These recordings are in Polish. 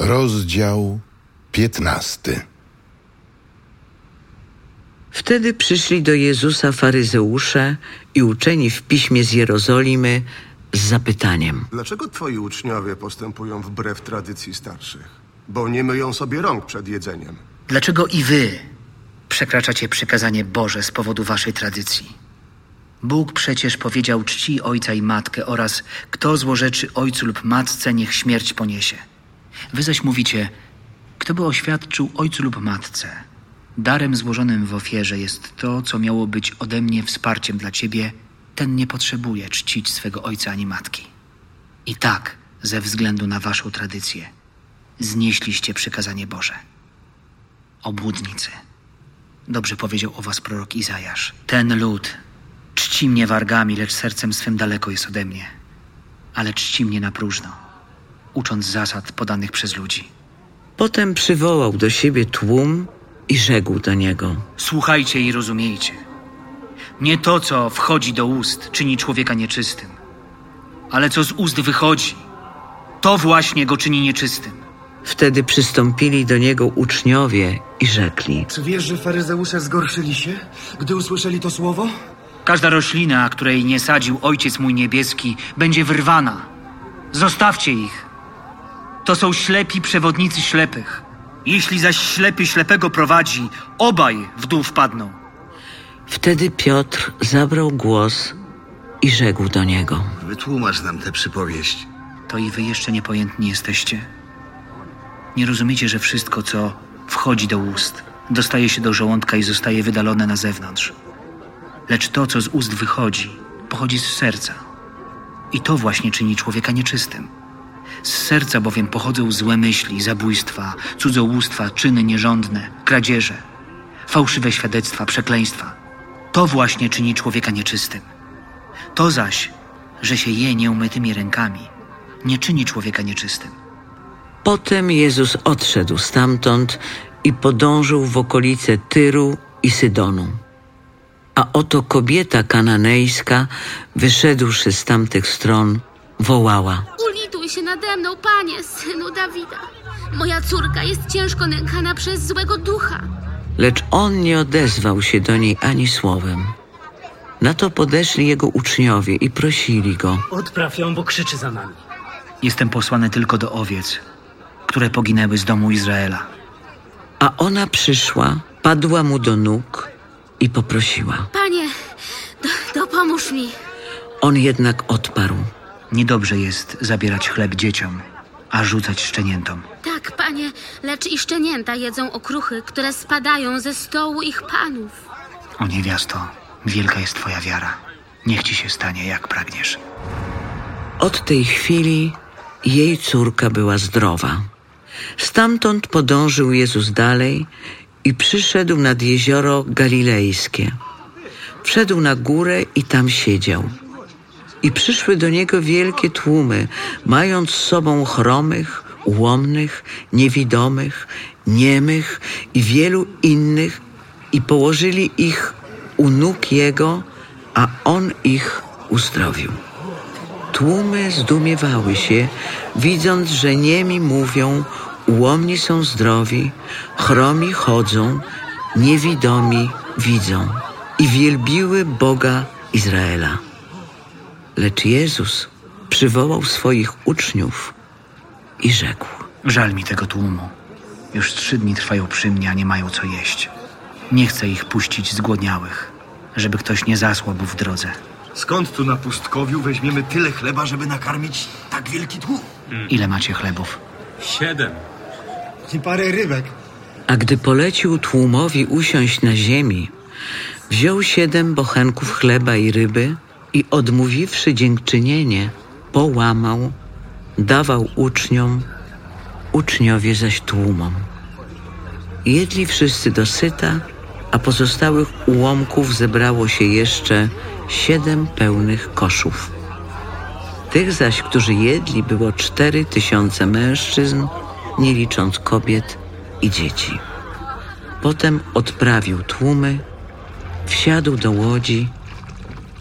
Rozdział piętnasty. Wtedy przyszli do Jezusa faryzeusze i uczeni w piśmie z Jerozolimy z zapytaniem. Dlaczego twoi uczniowie postępują wbrew tradycji starszych? Bo nie myją sobie rąk przed jedzeniem. Dlaczego i wy przekraczacie przykazanie Boże z powodu waszej tradycji? Bóg przecież powiedział czci ojca i matkę oraz kto złorzeczy ojcu lub matce, niech śmierć poniesie. Wy zaś mówicie, kto by oświadczył ojcu lub matce? Darem złożonym w ofierze jest to, co miało być ode mnie wsparciem dla ciebie. Ten nie potrzebuje czcić swego ojca ani matki. I tak, ze względu na waszą tradycję, znieśliście przykazanie Boże. Obłudnicy. Dobrze powiedział o was prorok Izajasz. Ten lud czci mnie wargami, lecz sercem swym daleko jest ode mnie. Ale czci mnie na próżno, ucząc zasad podanych przez ludzi. Potem przywołał do siebie tłum i rzekł do niego. Słuchajcie i rozumiejcie. Nie to, co wchodzi do ust, czyni człowieka nieczystym, ale co z ust wychodzi, to właśnie go czyni nieczystym. Wtedy przystąpili do niego uczniowie i rzekli. Czy wiesz, że faryzeusze zgorszyli się, gdy usłyszeli to słowo? Każda roślina, której nie sadził Ojciec mój niebieski, będzie wyrwana. Zostawcie ich. To są ślepi przewodnicy ślepych. Jeśli zaś ślepy ślepego prowadzi, obaj w dół wpadną. Wtedy Piotr zabrał głos i rzekł do niego. Wytłumacz nam tę przypowieść. To i wy jeszcze niepojętni jesteście. Nie rozumiecie, że wszystko, co wchodzi do ust, dostaje się do żołądka i zostaje wydalone na zewnątrz. Lecz to, co z ust wychodzi, pochodzi z serca. I to właśnie czyni człowieka nieczystym. Z serca bowiem pochodzą złe myśli, zabójstwa, cudzołóstwa, czyny nierządne, kradzieże, fałszywe świadectwa, przekleństwa. To właśnie czyni człowieka nieczystym. To zaś, że się je nieumytymi rękami, nie czyni człowieka nieczystym. Potem Jezus odszedł stamtąd i podążył w okolice Tyru i Sydonu. A oto kobieta kananejska, wyszedłszy z tamtych stron, wołała. Się nade mną, panie, synu Dawida. Moja córka jest ciężko nękana przez złego ducha. Lecz on nie odezwał się do niej ani słowem. Na to podeszli jego uczniowie i prosili go. Odpraw ją, bo krzyczy za nami. Jestem posłany tylko do owiec, które poginęły z domu Izraela. A ona przyszła, padła mu do nóg i poprosiła. Panie, do, dopomóż mi. On jednak odparł. Niedobrze jest zabierać chleb dzieciom, a rzucać szczeniętom. Tak, panie, lecz i szczenięta jedzą okruchy, które spadają ze stołu ich panów. O niewiasto, wielka jest twoja wiara. Niech ci się stanie, jak pragniesz. Od tej chwili jej córka była zdrowa. Stamtąd podążył Jezus dalej i przyszedł nad jezioro Galilejskie. Wszedł na górę i tam siedział. I przyszły do niego wielkie tłumy, mając z sobą chromych, ułomnych, niewidomych, niemych i wielu innych, i położyli ich u nóg jego, a on ich uzdrowił. Tłumy zdumiewały się, widząc, że niemi mówią, ułomni są zdrowi, chromi chodzą, niewidomi widzą i wielbiły Boga Izraela. Lecz Jezus przywołał swoich uczniów i rzekł. Żal mi tego tłumu. Już trzy dni trwają przy mnie, a nie mają co jeść. Nie chcę ich puścić zgłodniałych, żeby ktoś nie zasłabł w drodze. Skąd tu na pustkowiu weźmiemy tyle chleba, żeby nakarmić tak wielki tłum? Ile macie chlebów? Siedem. I parę rybek. A gdy polecił tłumowi usiąść na ziemi, wziął siedem bochenków chleba i ryby i odmówiwszy dziękczynienie, połamał, dawał uczniom, uczniowie zaś tłumom. Jedli wszyscy dosyta, a pozostałych ułomków zebrało się jeszcze siedem pełnych koszów. Tych zaś, którzy jedli, było cztery tysiące mężczyzn, nie licząc kobiet i dzieci. Potem odprawił tłumy, wsiadł do łodzi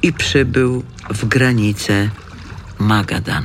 i przybył w granice Magadan.